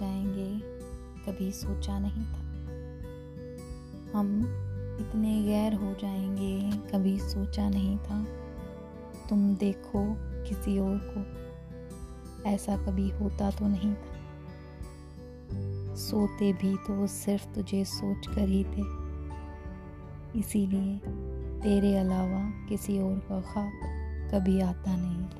जाएँगे, कभी सोचा नहीं था। हम इतने गैर हो जाएँगे, कभी सोचा नहीं था। तुम देखो किसी और को। ऐसा कभी होता तो नहीं था। सोते भी तो सिर्फ़ तुझे सोच कर ही थे। इसीलिए तेरे अलावा किसी और का ख्वाब कभी आता नहीं था।